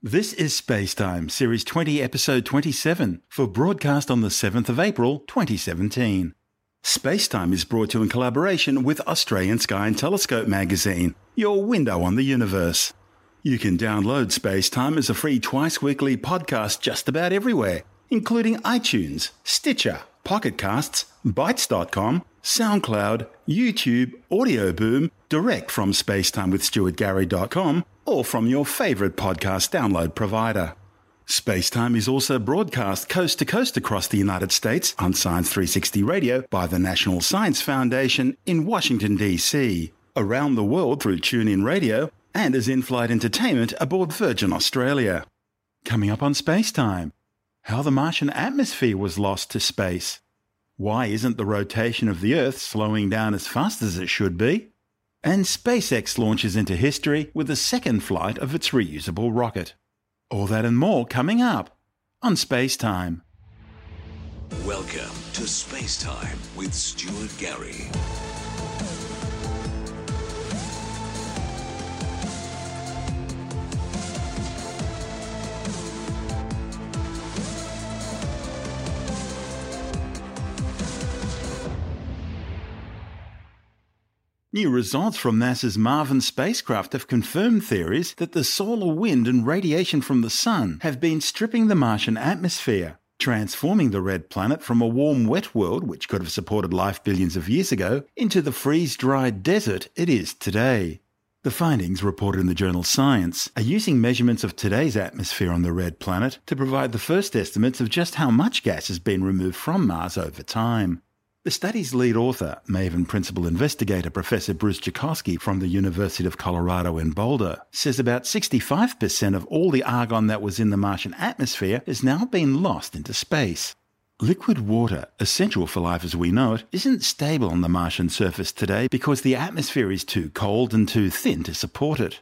This is Spacetime, Series 20, Episode 27, for broadcast on the 7th of April, 2017. Spacetime is brought to you in collaboration with Australian Sky and Telescope magazine, your window on the universe. You can download Spacetime as a free twice weekly podcast just about everywhere, including iTunes, Stitcher, Pocket Casts, Bitesz.com, SoundCloud, YouTube, Audio Boom, direct from spacetimewithstuartgary.com, or from your favourite podcast download provider. Spacetime is also broadcast coast to coast across the United States on Science 360 Radio by the National Science Foundation in Washington, D.C., around the world through TuneIn Radio, and as in flight entertainment aboard Virgin Australia. Coming up on Spacetime how the Martian atmosphere was lost to space. Why isn't the rotation of the Earth slowing down as fast as it should be? And SpaceX launches into history with the second flight of its reusable rocket. All that and more coming up on Space Time. Welcome to Space Time with Stuart Gary. New results from NASA's MAVEN spacecraft have confirmed theories that the solar wind and radiation from the Sun have been stripping the Martian atmosphere, transforming the red planet from a warm, wet world which could have supported life billions of years ago into the freeze dried desert it is today. The findings, reported in the journal Science, are using measurements of today's atmosphere on the red planet to provide the first estimates of just how much gas has been removed from Mars over time. The study's lead author, MAVEN principal investigator Professor Bruce Jakosky from the University of Colorado in Boulder, says about 65% of all the argon that was in the Martian atmosphere has now been lost into space. Liquid water, essential for life as we know it, isn't stable on the Martian surface today because the atmosphere is too cold and too thin to support it.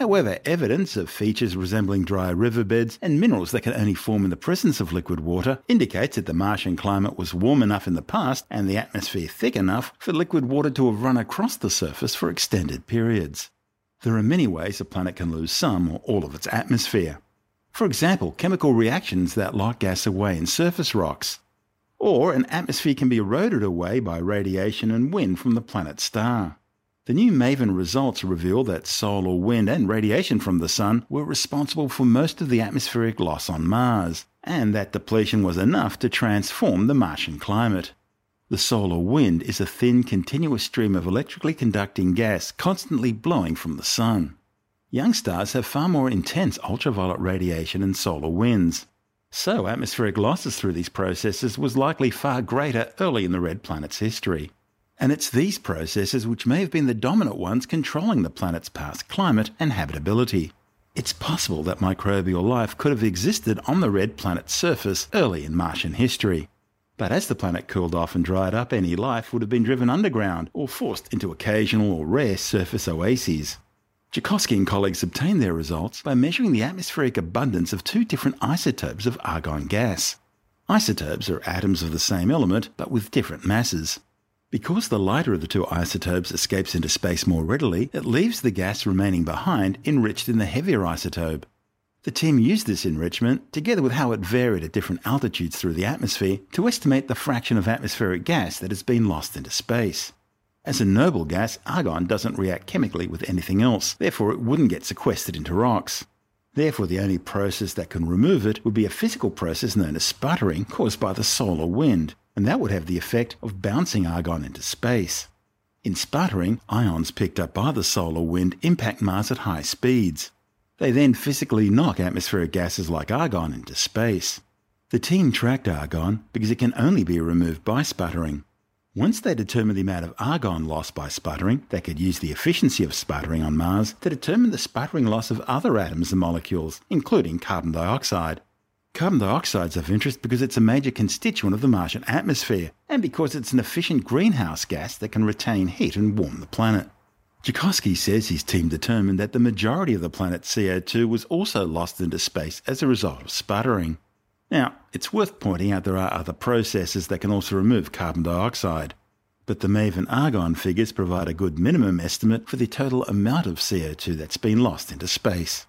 However, evidence of features resembling dry riverbeds and minerals that can only form in the presence of liquid water indicates that the Martian climate was warm enough in the past and the atmosphere thick enough for liquid water to have run across the surface for extended periods. There are many ways a planet can lose some or all of its atmosphere. For example, chemical reactions that lock gas away in surface rocks. Or an atmosphere can be eroded away by radiation and wind from the planet's star. The new MAVEN results reveal that solar wind and radiation from the Sun were responsible for most of the atmospheric loss on Mars, and that depletion was enough to transform the Martian climate. The solar wind is a thin, continuous stream of electrically conducting gas constantly blowing from the Sun. Young stars have far more intense ultraviolet radiation than solar winds. So, atmospheric losses through these processes was likely far greater early in the red planet's history. And it's these processes which may have been the dominant ones controlling the planet's past climate and habitability. It's possible that microbial life could have existed on the red planet's surface early in Martian history. But as the planet cooled off and dried up, any life would have been driven underground or forced into occasional or rare surface oases. Jakosky and colleagues obtained their results by measuring the atmospheric abundance of two different isotopes of argon gas. Isotopes are atoms of the same element but with different masses. Because the lighter of the two isotopes escapes into space more readily, it leaves the gas remaining behind enriched in the heavier isotope. The team used this enrichment, together with how it varied at different altitudes through the atmosphere, to estimate the fraction of atmospheric gas that has been lost into space. As a noble gas, argon doesn't react chemically with anything else, therefore it wouldn't get sequestered into rocks. Therefore, the only process that can remove it would be a physical process known as sputtering caused by the solar wind and that would have the effect of bouncing argon into space. In sputtering, ions picked up by the solar wind impact Mars at high speeds. They then physically knock atmospheric gases like argon into space. The team tracked argon because it can only be removed by sputtering. Once they determined the amount of argon lost by sputtering, they could use the efficiency of sputtering on Mars to determine the sputtering loss of other atoms and molecules, including carbon dioxide. Carbon dioxide is of interest because it's a major constituent of the Martian atmosphere, and because it's an efficient greenhouse gas that can retain heat and warm the planet. Jakosky says his team determined that the majority of the planet's CO2 was also lost into space as a result of sputtering. Now, it's worth pointing out there are other processes that can also remove carbon dioxide, but the MAVEN argon figures provide a good minimum estimate for the total amount of CO2 that's been lost into space.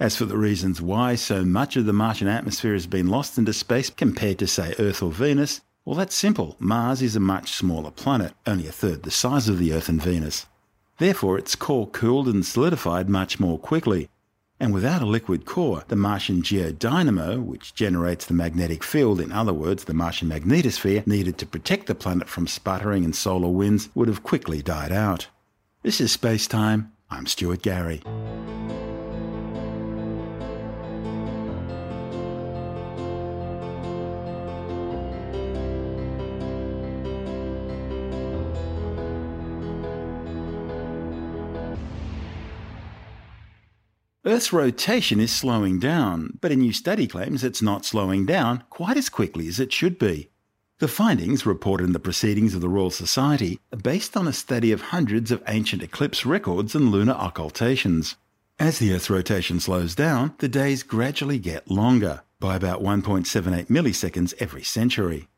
As for the reasons why so much of the Martian atmosphere has been lost into space compared to, say, Earth or Venus, well, that's simple. Mars is a much smaller planet, only a third the size of the Earth and Venus. Therefore, its core cooled and solidified much more quickly. And without a liquid core, the Martian geodynamo, which generates the magnetic field, in other words, the Martian magnetosphere, needed to protect the planet from sputtering and solar winds, would have quickly died out. This is Space Time. I'm Stuart Gary. Earth's rotation is slowing down, but a new study claims it's not slowing down quite as quickly as it should be. The findings, reported in the Proceedings of the Royal Society, are based on a study of hundreds of ancient eclipse records and lunar occultations. As the Earth's rotation slows down, the days gradually get longer, by about 1.78 milliseconds every century.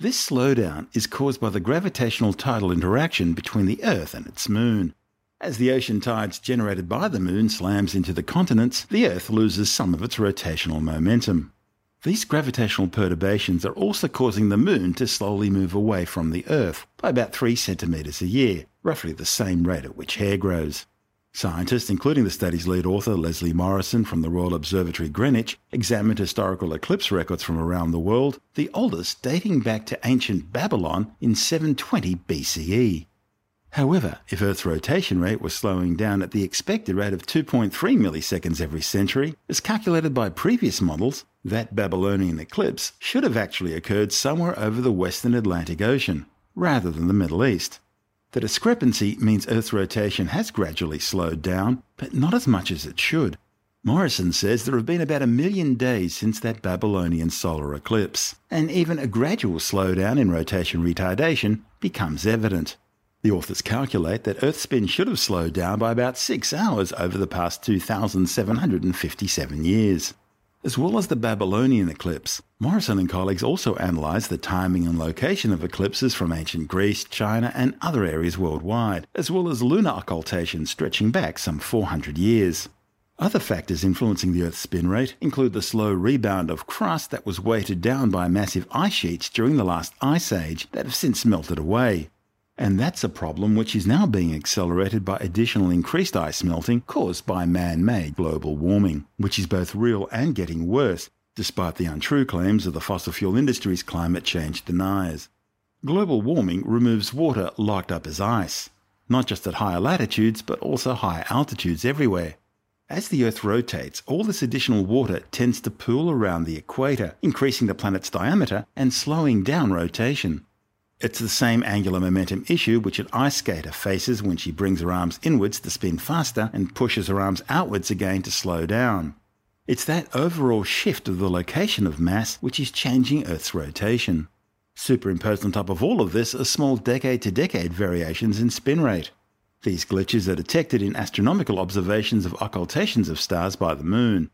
This slowdown is caused by the gravitational tidal interaction between the Earth and its moon. As the ocean tides generated by the moon slams into the continents, the Earth loses some of its rotational momentum. These gravitational perturbations are also causing the moon to slowly move away from the Earth by about 3 centimetres a year, roughly the same rate at which hair grows. Scientists, including the study's lead author Leslie Morrison from the Royal Observatory Greenwich, examined historical eclipse records from around the world, the oldest dating back to ancient Babylon in 720 BCE. However, if Earth's rotation rate was slowing down at the expected rate of 2.3 milliseconds every century, as calculated by previous models, that Babylonian eclipse should have actually occurred somewhere over the western Atlantic Ocean, rather than the Middle East. The discrepancy means Earth's rotation has gradually slowed down, but not as much as it should. Morrison says there have been about a million days since that Babylonian solar eclipse, and even a gradual slowdown in rotation retardation becomes evident. The authors calculate that Earth's spin should have slowed down by about six hours over the past 2,757 years. As well as the Babylonian eclipse, Morrison and colleagues also analysed the timing and location of eclipses from ancient Greece, China, and other areas worldwide, as well as lunar occultation stretching back some 400 years. Other factors influencing the Earth's spin rate include the slow rebound of crust that was weighted down by massive ice sheets during the last ice age that have since melted away, and that's a problem which is now being accelerated by additional increased ice melting caused by man made global warming, which is both real and getting worse, despite the untrue claims of the fossil fuel industry's climate change deniers. Global warming removes water locked up as ice, not just at higher latitudes, but also higher altitudes everywhere. As the Earth rotates, all this additional water tends to pool around the equator, increasing the planet's diameter and slowing down rotation. It's the same angular momentum issue which an ice skater faces when she brings her arms inwards to spin faster and pushes her arms outwards again to slow down. It's that overall shift of the location of mass which is changing Earth's rotation. Superimposed on top of all of this are small decade to decade variations in spin rate. These glitches are detected in astronomical observations of occultations of stars by the moon.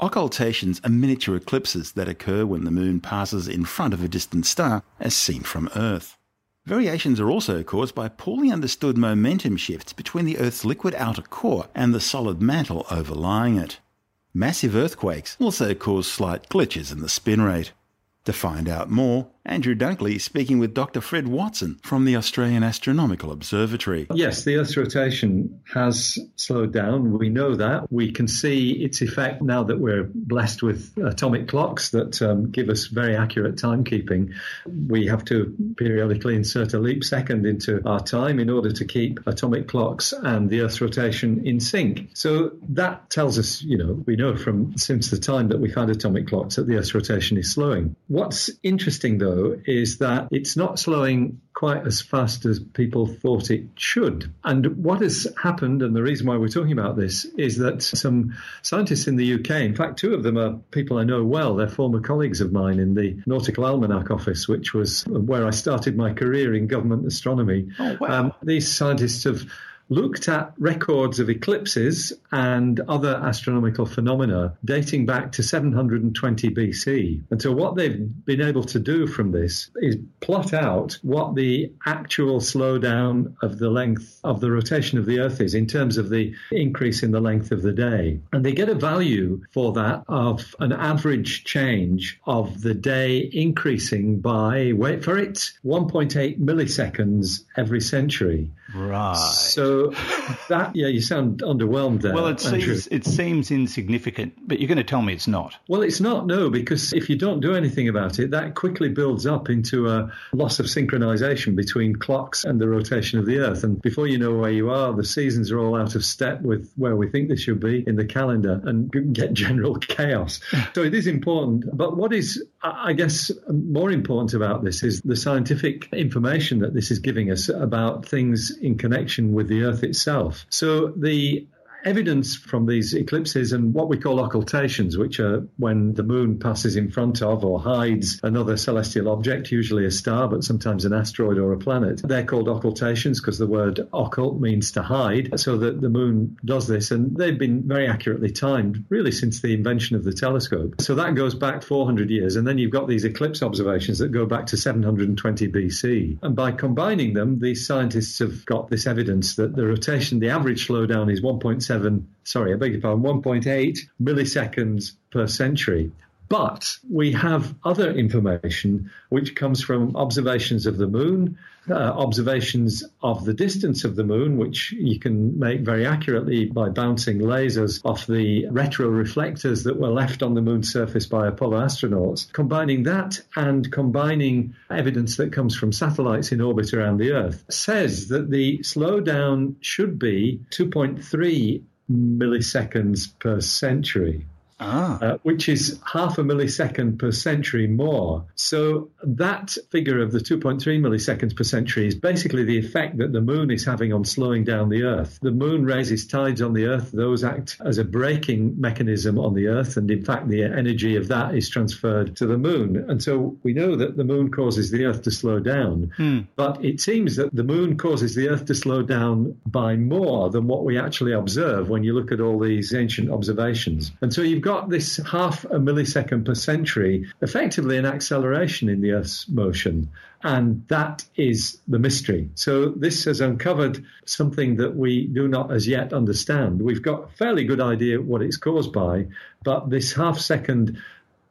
Occultations are miniature eclipses that occur when the moon passes in front of a distant star as seen from Earth. Variations are also caused by poorly understood momentum shifts between the Earth's liquid outer core and the solid mantle overlying it. Massive earthquakes also cause slight glitches in the spin rate. To find out more, Andrew Dunkley speaking with Dr. Fred Watson from the Australian Astronomical Observatory. Yes, the Earth's rotation has slowed down. We know that. We can see its effect now that we're blessed with atomic clocks that um, give us very accurate timekeeping. We have to periodically insert a leap second into our time in order to keep atomic clocks and the Earth's rotation in sync. So that tells us, you know, we know from since the time that we've had atomic clocks that the Earth's rotation is slowing. What's interesting though, though, is that it's not slowing quite as fast as people thought it should. And what has happened, and the reason why we're talking about this, is that some scientists in the UK, in fact, two of them are people I know well, they're former colleagues of mine in the Nautical Almanac office, which was where I started my career in government astronomy. Oh, wow. Um, these scientists have looked at records of eclipses and other astronomical phenomena dating back to 720 BC. And so what they've been able to do from this is plot out what the actual slowdown of the length of the rotation of the Earth is in terms of the increase in the length of the day. And they get a value for that of an average change of the day increasing by, wait for it, 1.8 milliseconds every century. Right. So that, yeah, you sound underwhelmed there. Well, it Andrew. seems it seems insignificant, but you're going to tell me it's not. Well, it's not, no, because if you don't do anything about it, that quickly builds up into a loss of synchronization between clocks and the rotation of the Earth. And before you know where you are, the seasons are all out of step with where we think they should be in the calendar and get general chaos. so it is important. But what is, I guess, um, more important about this is the scientific information that this is giving us about things in connection with the Earth itself. So the evidence from these eclipses and what we call occultations, which are when the moon passes in front of or hides another celestial object, usually a star, but sometimes an asteroid or a planet. They're called occultations because the word occult means to hide. So that the moon does this, and they've been very accurately timed, really, since the invention of the telescope. So that goes back 400 years, and then you've got these eclipse observations that go back to 720 BC. And by combining them, these scientists have got this evidence that the rotation, the average slowdown is 1.7 sorry, I beg your pardon, 1.8 milliseconds per century. But we have other information which comes from observations of the moon, uh, observations of the distance of the moon, which you can make very accurately by bouncing lasers off the retroreflectors that were left on the moon's surface by Apollo astronauts. Combining that and combining evidence that comes from satellites in orbit around the Earth says that the slowdown should be 2.3 milliseconds per century. Ah. Uh, which is half a millisecond per century more. So that figure of the 2.3 milliseconds per century is basically the effect that the moon is having on slowing down the Earth. The moon raises tides on the Earth; those act as a braking mechanism on the Earth, and in fact, the energy of that is transferred to the moon. And so we know that the moon causes the Earth to slow down, but it seems that the moon causes the Earth to slow down by more than what we actually observe when you look at all these ancient observations. And so you've got this half a millisecond per century, effectively an acceleration in the Earth's motion. And that is the mystery. So this has uncovered something that we do not as yet understand. We've got a fairly good idea what it's caused by, but this half second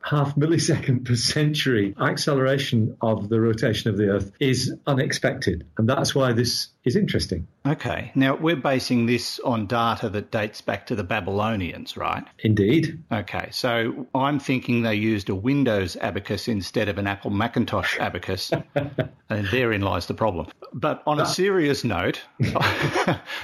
half millisecond per century acceleration of the rotation of the Earth is unexpected. And that's why this is interesting. Okay. Now, we're basing this on data that dates back to the Babylonians, right? Indeed. Okay. So I'm thinking they used a Windows abacus instead of an Apple Macintosh abacus. and therein lies the problem. But on a ah. serious note,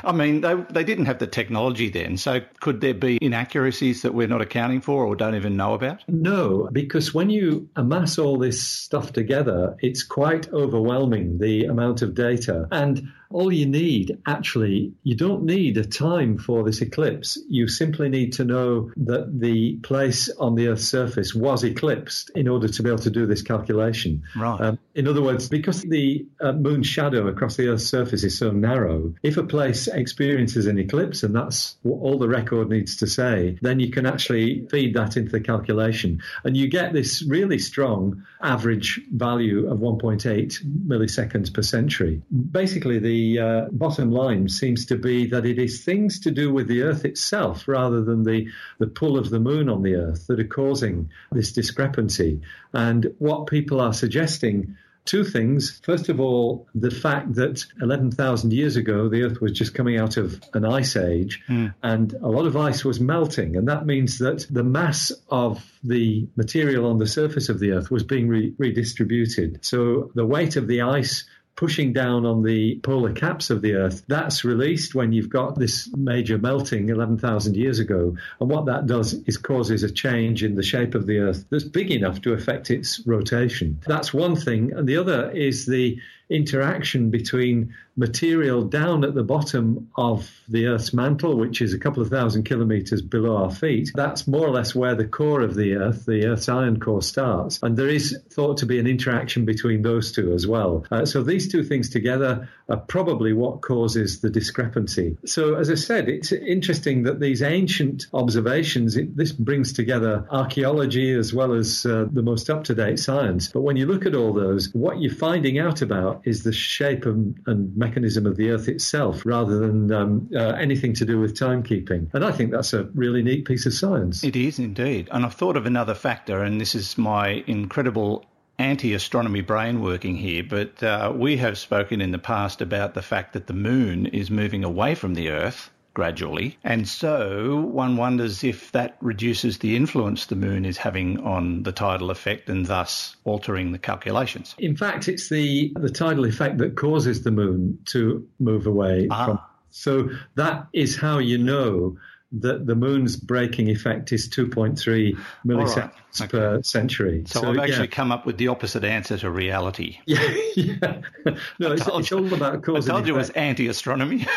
I mean, they, they didn't have the technology then. So could there be inaccuracies that we're not accounting for or don't even know about? No, because when you amass all this stuff together, it's quite overwhelming, the amount of data. And all you need, actually, you don't need a time for this eclipse. You simply need to know that the place on the Earth's surface was eclipsed in order to be able to do this calculation. Right. Um, in other words, because the uh, moon's shadow across the Earth's surface is so narrow, if a place experiences an eclipse, and that's what all the record needs to say, then you can actually feed that into the calculation. And you get this really strong average value of 1.8 milliseconds per century. Basically, the uh, bottom line seems to be that it is things to do with the Earth itself rather than the, the pull of the moon on the Earth that are causing this discrepancy. And what people are suggesting two things. First of all, the fact that 11,000 years ago, the Earth was just coming out of an ice age and a lot of ice was melting. And that means that the mass of the material on the surface of the Earth was being re- redistributed. So the weight of the ice pushing down on the polar caps of the Earth, that's released when you've got this major melting 11,000 years ago. And what that does is causes a change in the shape of the Earth that's big enough to affect its rotation. That's one thing. And the other is the interaction between material down at the bottom of the Earth's mantle, which is a couple of thousand kilometers below our feet. That's more or less where the core of the Earth, the Earth's iron core, starts. And there is thought to be an interaction between those two as well. Uh, so these two things together are probably what causes the discrepancy. So, as I said, it's interesting that these ancient observations, it, this brings together archaeology as well as uh, the most up to date science. But when you look at all those, what you're finding out is the shape and, and mechanism of the Earth itself rather than um, uh, anything to do with timekeeping. And I think that's a really neat piece of science. It is indeed. And I've thought of another factor, and this is my incredible anti astronomy brain working here, but uh, we have spoken in the past about the fact that the moon is moving away from the Earth gradually. And so one wonders if that reduces the influence the moon is having on the tidal effect and thus altering the calculations. In fact, it's the, the tidal effect that causes the moon to move away ah. from. So that is how you know that the moon's braking effect is 2.3 milliseconds right. okay. per century. So, so I've actually yeah. come up with the opposite answer to reality. Yeah, yeah. No, it's, it's, all about cause. I told you it was anti-astronomy.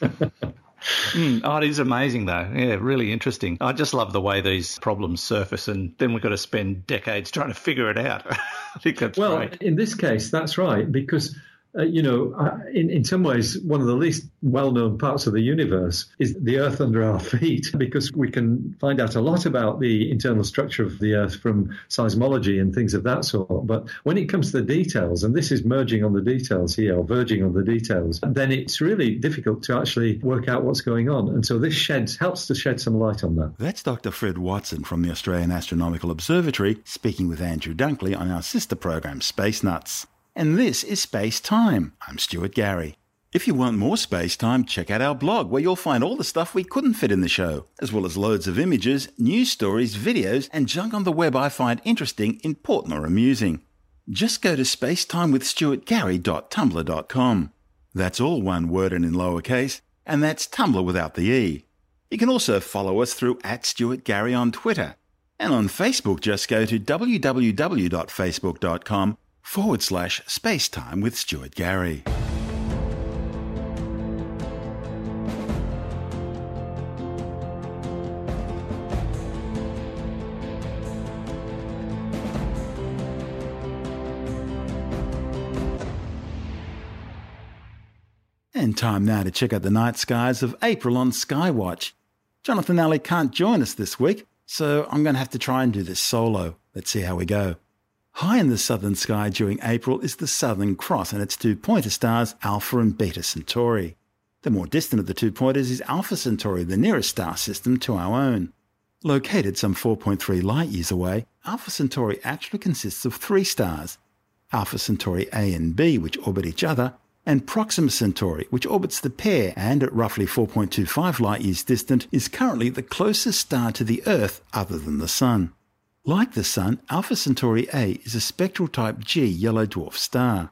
Mm, oh, it is amazing, though. Yeah, really interesting. I just love the way these problems surface, and then we've got to spend decades trying to figure it out. I think that's well, great. in this case, that's right, because uh, you know, in, in some ways, one of the least well known parts of the universe is the Earth under our feet because we can find out a lot about the internal structure of the Earth from seismology and things of that sort. But when it comes to the details, and this is merging on the details here or verging on the details, then it's really difficult to actually work out what's going on. And so this sheds, helps to shed some light on that. That's Dr. Fred Watson from the Australian Astronomical Observatory speaking with Andrew Dunkley on our sister program, Space Nuts and this is Space Time. I'm Stuart Gary. If you want more space time, check out our blog where you'll find all the stuff we couldn't fit in the show, as well as loads of images, news stories, videos, and junk on the web I find interesting, important, or amusing. Just go to spacetimewithstuartgary.tumblr.com. That's all one word and in lowercase, and that's Tumblr without the E. You can also follow us through at Stuart Gary on Twitter. And on Facebook, just go to www.facebook.com forward slash spacetime with Stuart Gary. And time now to check out the night skies of April on Skywatch. Jonathan Nally can't join us this week, so I'm going to have to try and do this solo. Let's see how we go. High in the southern sky during April is the Southern Cross and its two pointer stars, Alpha and Beta Centauri. The more distant of the two pointers is Alpha Centauri, the nearest star system to our own. Located some 4.3 light years away, Alpha Centauri actually consists of three stars Alpha Centauri A and B, which orbit each other, and Proxima Centauri, which orbits the pair and at roughly 4.25 light years distant is currently the closest star to the Earth other than the Sun. Like the Sun, Alpha Centauri A is a spectral type G yellow dwarf star.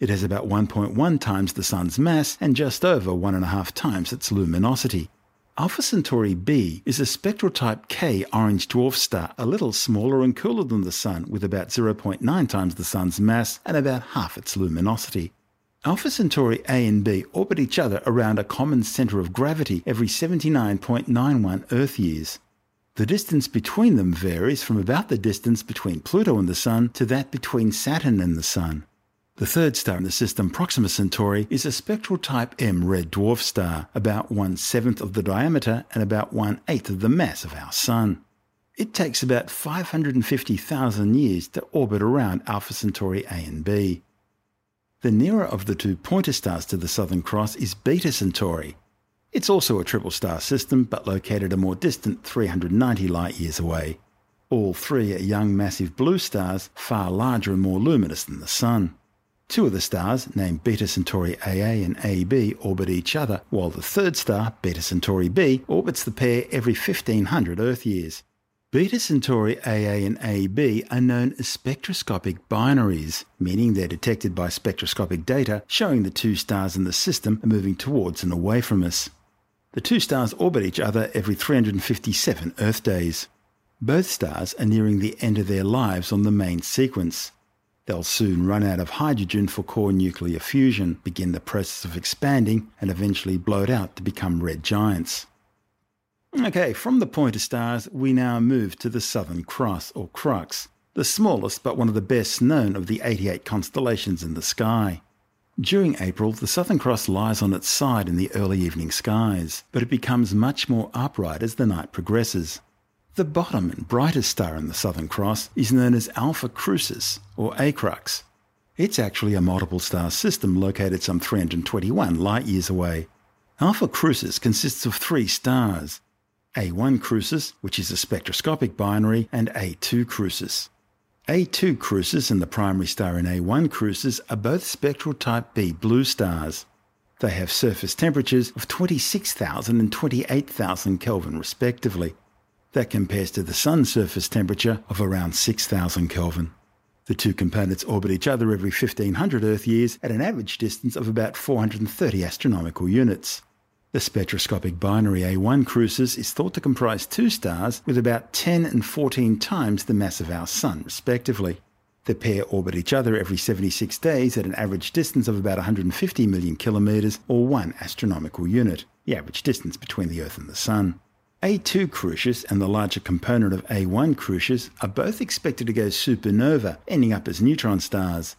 It has about 1.1 times the Sun's mass and just over 1.5 times its luminosity. Alpha Centauri B is a spectral type K orange dwarf star, a little smaller and cooler than the Sun, with about 0.9 times the Sun's mass and about half its luminosity. Alpha Centauri A and B orbit each other around a common centre of gravity every 79.91 Earth years. The distance between them varies from about the distance between Pluto and the Sun to that between Saturn and the Sun. The third star in the system, Proxima Centauri, is a spectral type M red dwarf star, about one seventh of the diameter and about one eighth of the mass of our Sun. It takes about 550,000 years to orbit around Alpha Centauri A and B. The nearer of the two pointer stars to the Southern Cross is Beta Centauri, it's also a triple star system, but located a more distant 390 light years away. All three are young massive blue stars, far larger and more luminous than the Sun. Two of the stars, named Beta Centauri AA and AB, orbit each other, while the third star, Beta Centauri B, orbits the pair every 1500 Earth years. Beta Centauri AA and AB are known as spectroscopic binaries, meaning they're detected by spectroscopic data showing the two stars in the system are moving towards and away from us. The two stars orbit each other every 357 Earth days. Both stars are nearing the end of their lives on the main sequence. They'll soon run out of hydrogen for core nuclear fusion, begin the process of expanding, and eventually blow out to become red giants. Okay, from the pointer stars, we now move to the Southern Cross, or Crux, the smallest but one of the best known of the 88 constellations in the sky. During April, the Southern Cross lies on its side in the early evening skies, but it becomes much more upright as the night progresses. The bottom and brightest star in the Southern Cross is known as Alpha Crucis, or Acrux. It's actually a multiple star system located some 321 light years away. Alpha Crucis consists of three stars A1 Crucis, which is a spectroscopic binary, and A2 Crucis. A2 Crucis and the primary star in A1 Crucis are both spectral type B blue stars. They have surface temperatures of 26,000 and 28,000 Kelvin respectively. That compares to the Sun's surface temperature of around 6,000 Kelvin. The two components orbit each other every 1500 Earth years at an average distance of about 430 astronomical units. The spectroscopic binary A1 Crucis is thought to comprise two stars with about 10 and 14 times the mass of our Sun, respectively. The pair orbit each other every 76 days at an average distance of about 150 million kilometres or one astronomical unit, the average distance between the Earth and the Sun. A2 Crucis and the larger component of A1 Crucis are both expected to go supernova, ending up as neutron stars,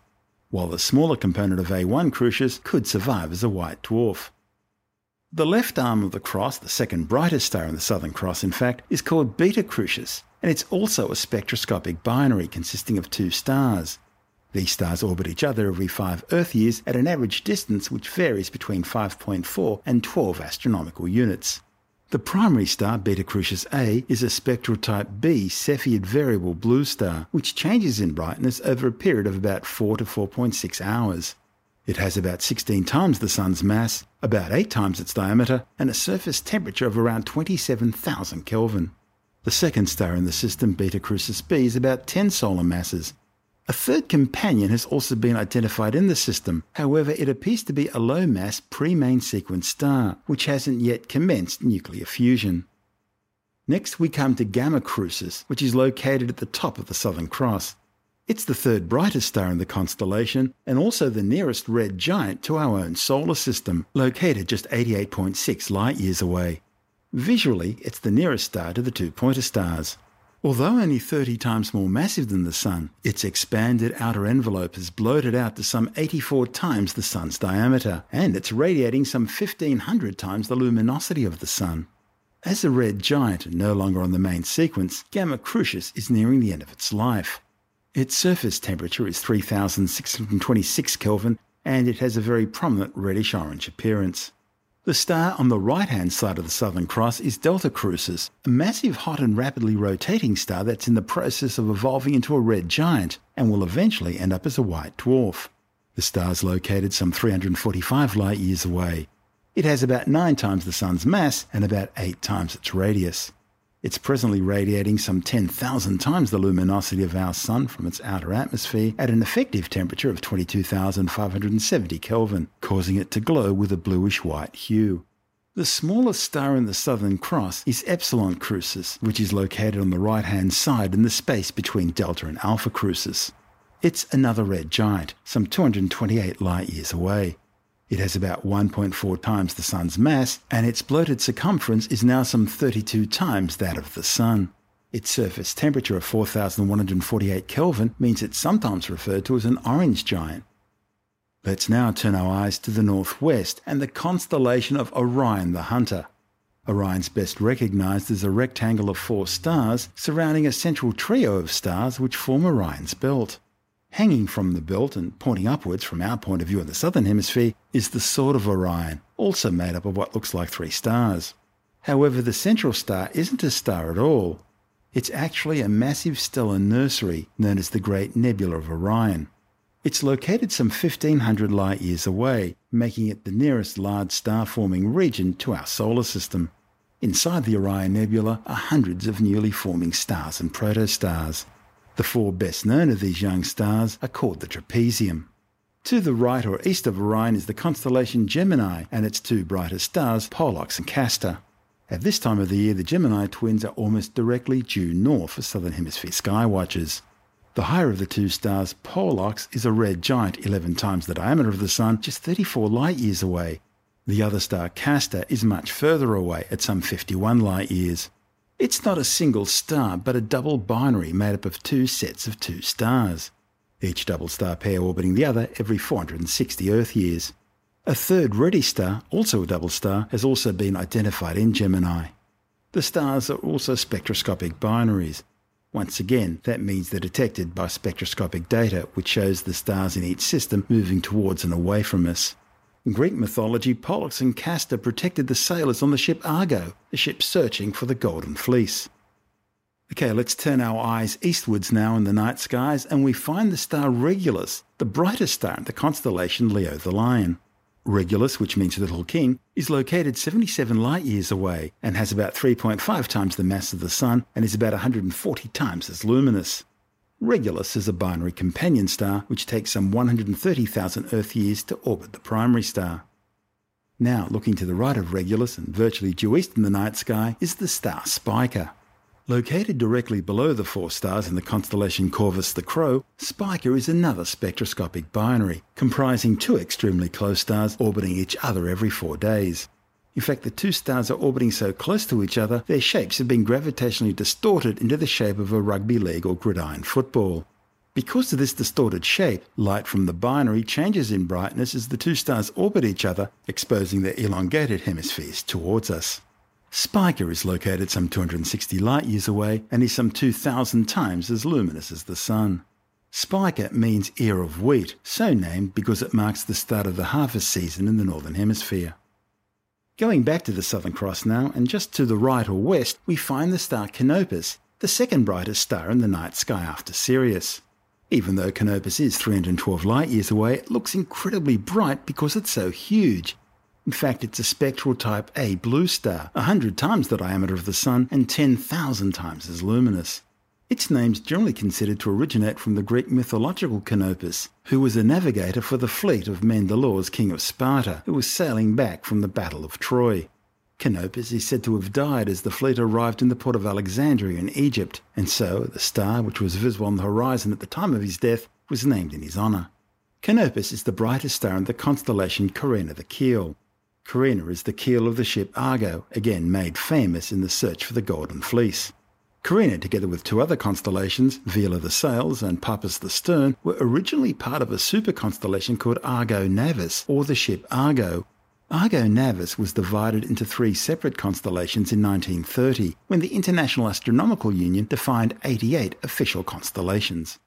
while the smaller component of A1 Crucis could survive as a white dwarf. The left arm of the cross, the second brightest star in the Southern Cross, in fact, is called Beta Crucis, and it's also a spectroscopic binary consisting of two stars. These stars orbit each other every five Earth years at an average distance which varies between 5.4 and 12 astronomical units. The primary star, Beta Crucis A, is a spectral type B Cepheid variable blue star, which changes in brightness over a period of about 4 to 4.6 hours. It has about 16 times the Sun's mass, about 8 times its diameter, and a surface temperature of around 27,000 Kelvin. The second star in the system, Beta Crucis B, is about 10 solar masses, a third companion has also been identified in the system. However, it appears to be a low mass pre main sequence star, which hasn't yet commenced nuclear fusion. Next, we come to Gamma Crucis, which is located at the top of the Southern Cross. It's the third brightest star in the constellation and also the nearest red giant to our own solar system, located just 88.6 light years away. Visually, it's the nearest star to the two pointer stars. Although only 30 times more massive than the Sun, its expanded outer envelope has bloated out to some 84 times the Sun's diameter, and it's radiating some 1500 times the luminosity of the Sun. As a red giant no longer on the main sequence, Gamma Crucis is nearing the end of its life. Its surface temperature is 3626 Kelvin, and it has a very prominent reddish orange appearance. The star on the right hand side of the Southern Cross is Delta Crucis, a massive, hot, and rapidly rotating star that's in the process of evolving into a red giant and will eventually end up as a white dwarf. The star is located some 345 light years away. It has about 9 times the Sun's mass and about 8 times its radius. It's presently radiating some 10,000 times the luminosity of our Sun from its outer atmosphere at an effective temperature of 22,570 Kelvin, causing it to glow with a bluish white hue. The smallest star in the Southern Cross is Epsilon Crucis, which is located on the right hand side in the space between Delta and Alpha Crucis. It's another red giant, some 228 light years away. It has about 1.4 times the Sun's mass, and its bloated circumference is now some 32 times that of the Sun. Its surface temperature of 4148 Kelvin means it's sometimes referred to as an orange giant. Let's now turn our eyes to the northwest and the constellation of Orion the Hunter. Orion's best recognized as a rectangle of four stars surrounding a central trio of stars which form Orion's belt. Hanging from the belt and pointing upwards from our point of view in the southern hemisphere is the Sword of Orion, also made up of what looks like three stars. However, the central star isn't a star at all. It's actually a massive stellar nursery known as the Great Nebula of Orion. It's located some 1500 light years away, making it the nearest large star forming region to our solar system. Inside the Orion Nebula are hundreds of newly forming stars and protostars. The four best known of these young stars are called the trapezium. To the right or east of Orion is the constellation Gemini and its two brightest stars, Pollux and Castor. At this time of the year, the Gemini twins are almost directly due north for Southern Hemisphere sky watchers. The higher of the two stars, Pollux, is a red giant 11 times the diameter of the Sun, just 34 light years away. The other star, Castor, is much further away at some 51 light years. It's not a single star, but a double binary made up of two sets of two stars, each double star pair orbiting the other every 460 Earth years. A third Reddy star, also a double star, has also been identified in Gemini. The stars are also spectroscopic binaries, once again, that means they're detected by spectroscopic data, which shows the stars in each system moving towards and away from us. In Greek mythology, Pollux and Castor protected the sailors on the ship Argo, the ship searching for the Golden Fleece. Okay, let's turn our eyes eastwards now in the night skies, and we find the star Regulus, the brightest star in the constellation Leo the Lion. Regulus, which means Little King, is located 77 light years away and has about 3.5 times the mass of the Sun and is about 140 times as luminous. Regulus is a binary companion star which takes some 130,000 Earth years to orbit the primary star. Now, looking to the right of Regulus and virtually due east in the night sky is the star Spica. Located directly below the four stars in the constellation Corvus the Crow, Spica is another spectroscopic binary, comprising two extremely close stars orbiting each other every four days. In fact, the two stars are orbiting so close to each other, their shapes have been gravitationally distorted into the shape of a rugby league or gridiron football. Because of this distorted shape, light from the binary changes in brightness as the two stars orbit each other, exposing their elongated hemispheres towards us. Spica is located some 260 light years away and is some 2,000 times as luminous as the Sun. Spica means ear of wheat, so named because it marks the start of the harvest season in the Northern Hemisphere. Going back to the Southern Cross now, and just to the right or west, we find the star Canopus, the second brightest star in the night sky after Sirius. Even though Canopus is 312 light years away, it looks incredibly bright because it's so huge, in fact, it's a spectral type A blue star, 100 times the diameter of the Sun and 10,000 times as luminous. Its name's generally considered to originate from the Greek mythological Canopus, who was a navigator for the fleet of Menelaus, king of Sparta, who was sailing back from the Battle of Troy. Canopus is said to have died as the fleet arrived in the port of Alexandria in Egypt, and so the star, which was visible on the horizon at the time of his death, was named in his honour. Canopus is the brightest star in the constellation Carina the Keel. Carina is the keel of the ship Argo, again made famous in the search for the Golden Fleece. Carina, together with two other constellations, Vela the Sails and Puppis the Stern, were originally part of a super constellation called Argo Navis, or the ship Argo. Argo Navis was divided into three separate constellations in 1930, when the International Astronomical Union defined 88 official constellations.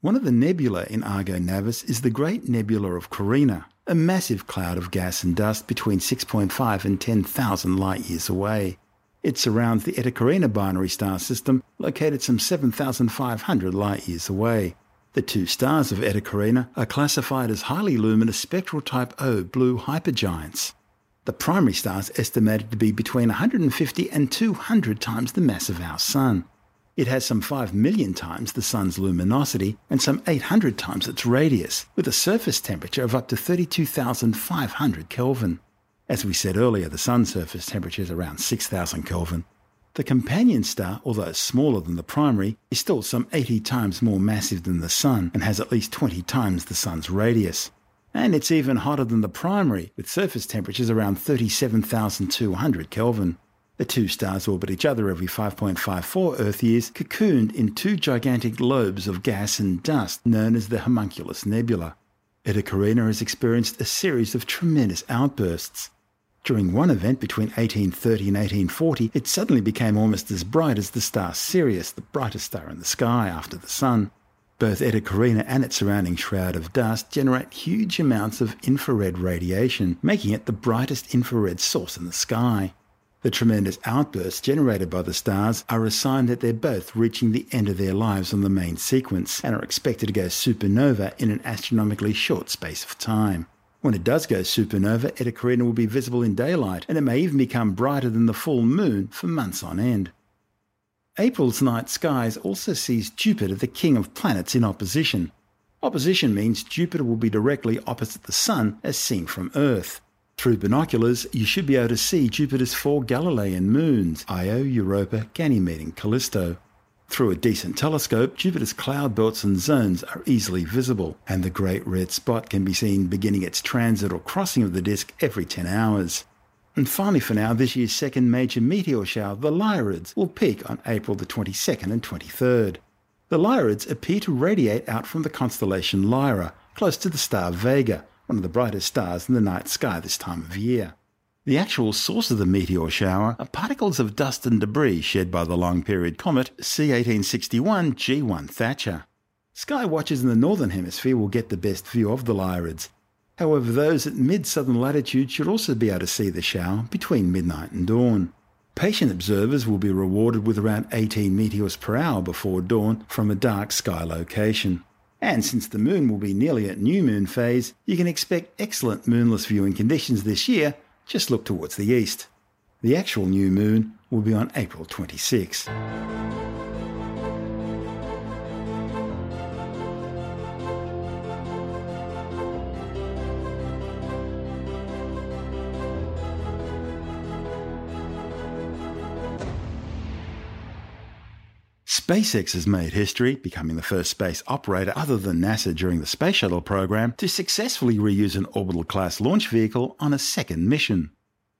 One of the nebulae in Argo Navis is the Great Nebula of Carina, a massive cloud of gas and dust between 6.5 and 10,000 light years away. It surrounds the Eta Carina binary star system, located some 7,500 light years away. The two stars of Eta Carina are classified as highly luminous spectral type O blue hypergiants. The primary star is estimated to be between 150 and 200 times the mass of our Sun. It has some 5 million times the Sun's luminosity and some 800 times its radius, with a surface temperature of up to 32,500 Kelvin. As we said earlier, the Sun's surface temperature is around 6,000 Kelvin. The companion star, although smaller than the primary, is still some 80 times more massive than the Sun and has at least 20 times the Sun's radius. And it's even hotter than the primary, with surface temperatures around 37,200 Kelvin. The two stars orbit each other every 5.54 Earth years, cocooned in two gigantic lobes of gas and dust known as the Homunculus Nebula. Eta Carina has experienced a series of tremendous outbursts. During one event between 1830 and 1840, it suddenly became almost as bright as the star Sirius, the brightest star in the sky after the Sun. Both Eta Carina and its surrounding shroud of dust generate huge amounts of infrared radiation, making it the brightest infrared source in the sky. The tremendous outbursts generated by the stars are a sign that they're both reaching the end of their lives on the main sequence and are expected to go supernova in an astronomically short space of time. When it does go supernova, Eta will be visible in daylight, and it may even become brighter than the full moon for months on end. April's night skies also sees Jupiter, the king of planets, in opposition. Opposition means Jupiter will be directly opposite the Sun as seen from Earth. Through binoculars, you should be able to see Jupiter's four Galilean moons Io, Europa, Ganymede, and Callisto. Through a decent telescope, Jupiter's cloud belts and zones are easily visible, and the Great Red Spot can be seen beginning its transit or crossing of the disk every 10 hours. And finally, for now, this year's second major meteor shower, the Lyrids, will peak on April the 22nd and 23rd. The Lyrids appear to radiate out from the constellation Lyra, close to the star Vega, one of the brightest stars in the night sky this time of year. The actual source of the meteor shower are particles of dust and debris shed by the long period comet C1861 G1 Thatcher. Sky watchers in the northern hemisphere will get the best view of the Lyrids, However, those at mid southern latitude should also be able to see the shower between midnight and dawn. Patient observers will be rewarded with around 18 meteors per hour before dawn from a dark sky location. And since the moon will be nearly at new moon phase, you can expect excellent moonless viewing conditions this year. Just look towards the east. The actual new moon will be on April 26. SpaceX has made history, becoming the first space operator other than NASA during the Space Shuttle program to successfully reuse an orbital class launch vehicle on a second mission.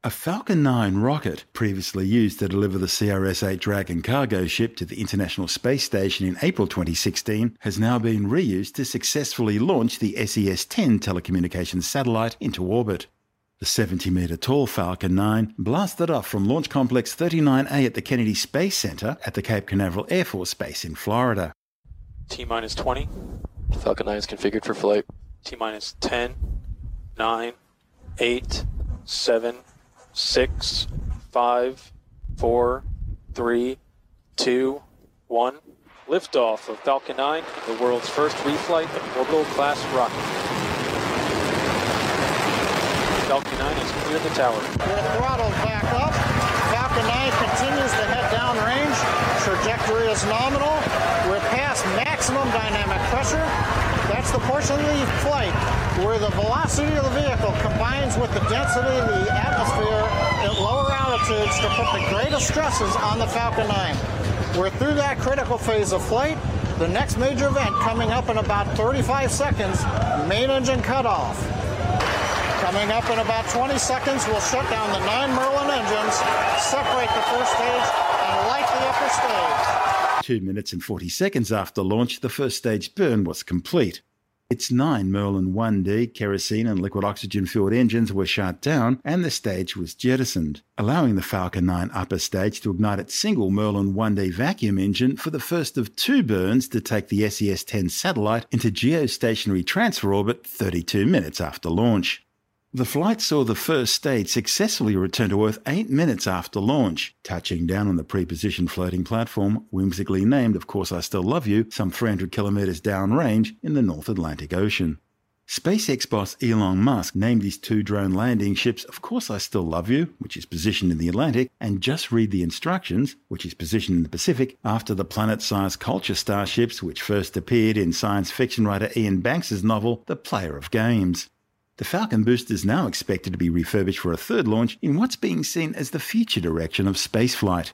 A Falcon 9 rocket, previously used to deliver the CRS 8 Dragon cargo ship to the International Space Station in April 2016, has now been reused to successfully launch the SES 10 telecommunications satellite into orbit. The 70 metre tall Falcon 9 blasted off from Launch Complex 39A at the Kennedy Space Center at the Cape Canaveral Air Force Base in Florida. T minus 20. Falcon 9 is configured for flight. T minus 10, 9, 8, 7, 6, 5, 4, 3, 2, 1. Liftoff of Falcon 9, the world's first reflight of orbital class rocket. Falcon 9 has cleared the tower. We're throttled back up. Falcon 9 continues to head downrange. Trajectory is nominal. We're past maximum dynamic pressure. That's the portion of the flight where the velocity of the vehicle combines with the density of the atmosphere at lower altitudes to put the greatest stresses on the Falcon 9. We're through that critical phase of flight. The next major event coming up in about 35 seconds, main engine cutoff. Coming up in about 20 seconds, we'll shut down the nine Merlin engines, separate the first stage, and light the upper stage. Two minutes and 40 seconds after launch, the first stage burn was complete. Its nine Merlin 1D kerosene and liquid oxygen fueled engines were shut down and the stage was jettisoned, allowing the Falcon 9 upper stage to ignite its single Merlin 1D vacuum engine for the first of two burns to take the SES 10 satellite into geostationary transfer orbit 32 minutes after launch. The flight saw the first stage successfully return to Earth eight minutes after launch, touching down on the pre-positioned floating platform, whimsically named Of Course I Still Love You, some 300 kilometres downrange in the North Atlantic Ocean. SpaceX boss Elon Musk named his two drone landing ships Of Course I Still Love You, which is positioned in the Atlantic, and Just Read the Instructions, which is positioned in the Pacific, after the planet-sized culture starships which first appeared in science fiction writer Iain Banks' novel The Player of Games. The Falcon booster is now expected to be refurbished for a third launch in what's being seen as the future direction of spaceflight.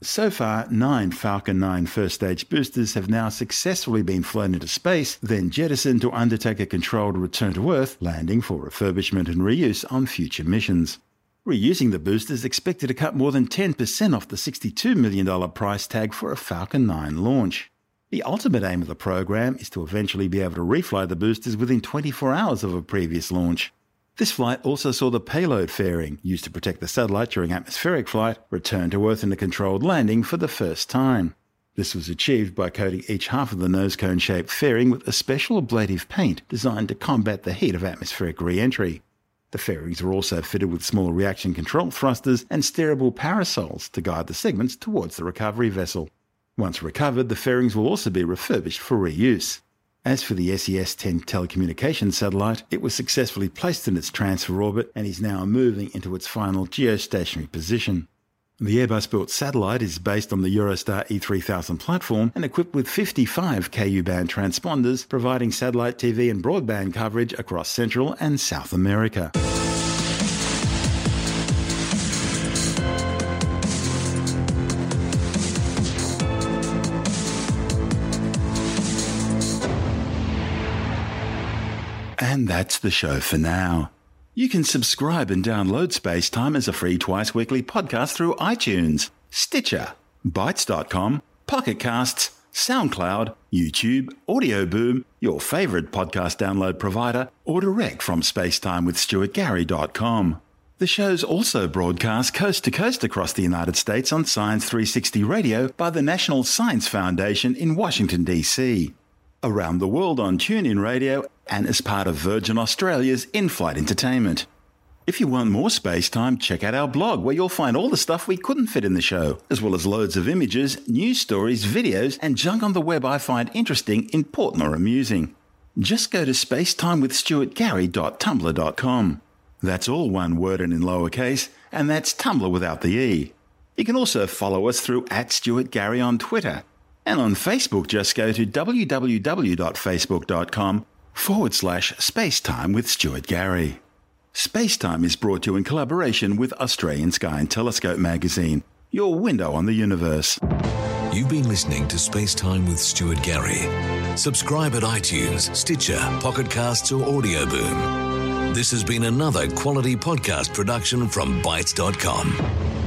So far, nine Falcon 9 first stage boosters have now successfully been flown into space, then jettisoned to undertake a controlled return to Earth, landing for refurbishment and reuse on future missions. Reusing the boosters is expected to cut more than 10% off the $62 million price tag for a Falcon 9 launch. The ultimate aim of the program is to eventually be able to refly the boosters within 24 hours of a previous launch. This flight also saw the payload fairing, used to protect the satellite during atmospheric flight, return to Earth in a controlled landing for the first time. This was achieved by coating each half of the nose cone shaped fairing with a special ablative paint designed to combat the heat of atmospheric re entry. The fairings were also fitted with small reaction control thrusters and steerable parasols to guide the segments towards the recovery vessel. Once recovered, the fairings will also be refurbished for reuse. As for the SES 10 telecommunications satellite, it was successfully placed in its transfer orbit and is now moving into its final geostationary position. The Airbus built satellite is based on the Eurostar E3000 platform and equipped with 55 Ku band transponders, providing satellite TV and broadband coverage across Central and South America. And that's the show for now. You can subscribe and download Space Time as a free twice weekly podcast through iTunes, Stitcher, Bitesz.com, Pocket Casts, SoundCloud, YouTube, Audio Boom, your favorite podcast download provider, or direct from spacetimewithstuartgary.com. The show's also broadcast coast to coast across the United States on Science 360 Radio by the National Science Foundation in Washington, D.C. Around the world on TuneIn Radio and as part of Virgin Australia's in flight entertainment. If you want more space time, check out our blog where you'll find all the stuff we couldn't fit in the show, as well as loads of images, news stories, videos, and junk on the web I find interesting, important, or amusing. Just go to spacetimewithstuartgary.tumblr.com. That's all one word and in lowercase, and that's Tumblr without the E. You can also follow us through at Stuart Gary on Twitter. And on Facebook, just go to www.facebook.com forward slash spacetime with Stuart Gary. Spacetime is brought to you in collaboration with Australian Sky and Telescope magazine, your window on the universe. You've been listening to Spacetime with Stuart Gary. Subscribe at iTunes, Stitcher, Pocket Casts, or Audio Boom. This has been another quality podcast production from Bitesz.com.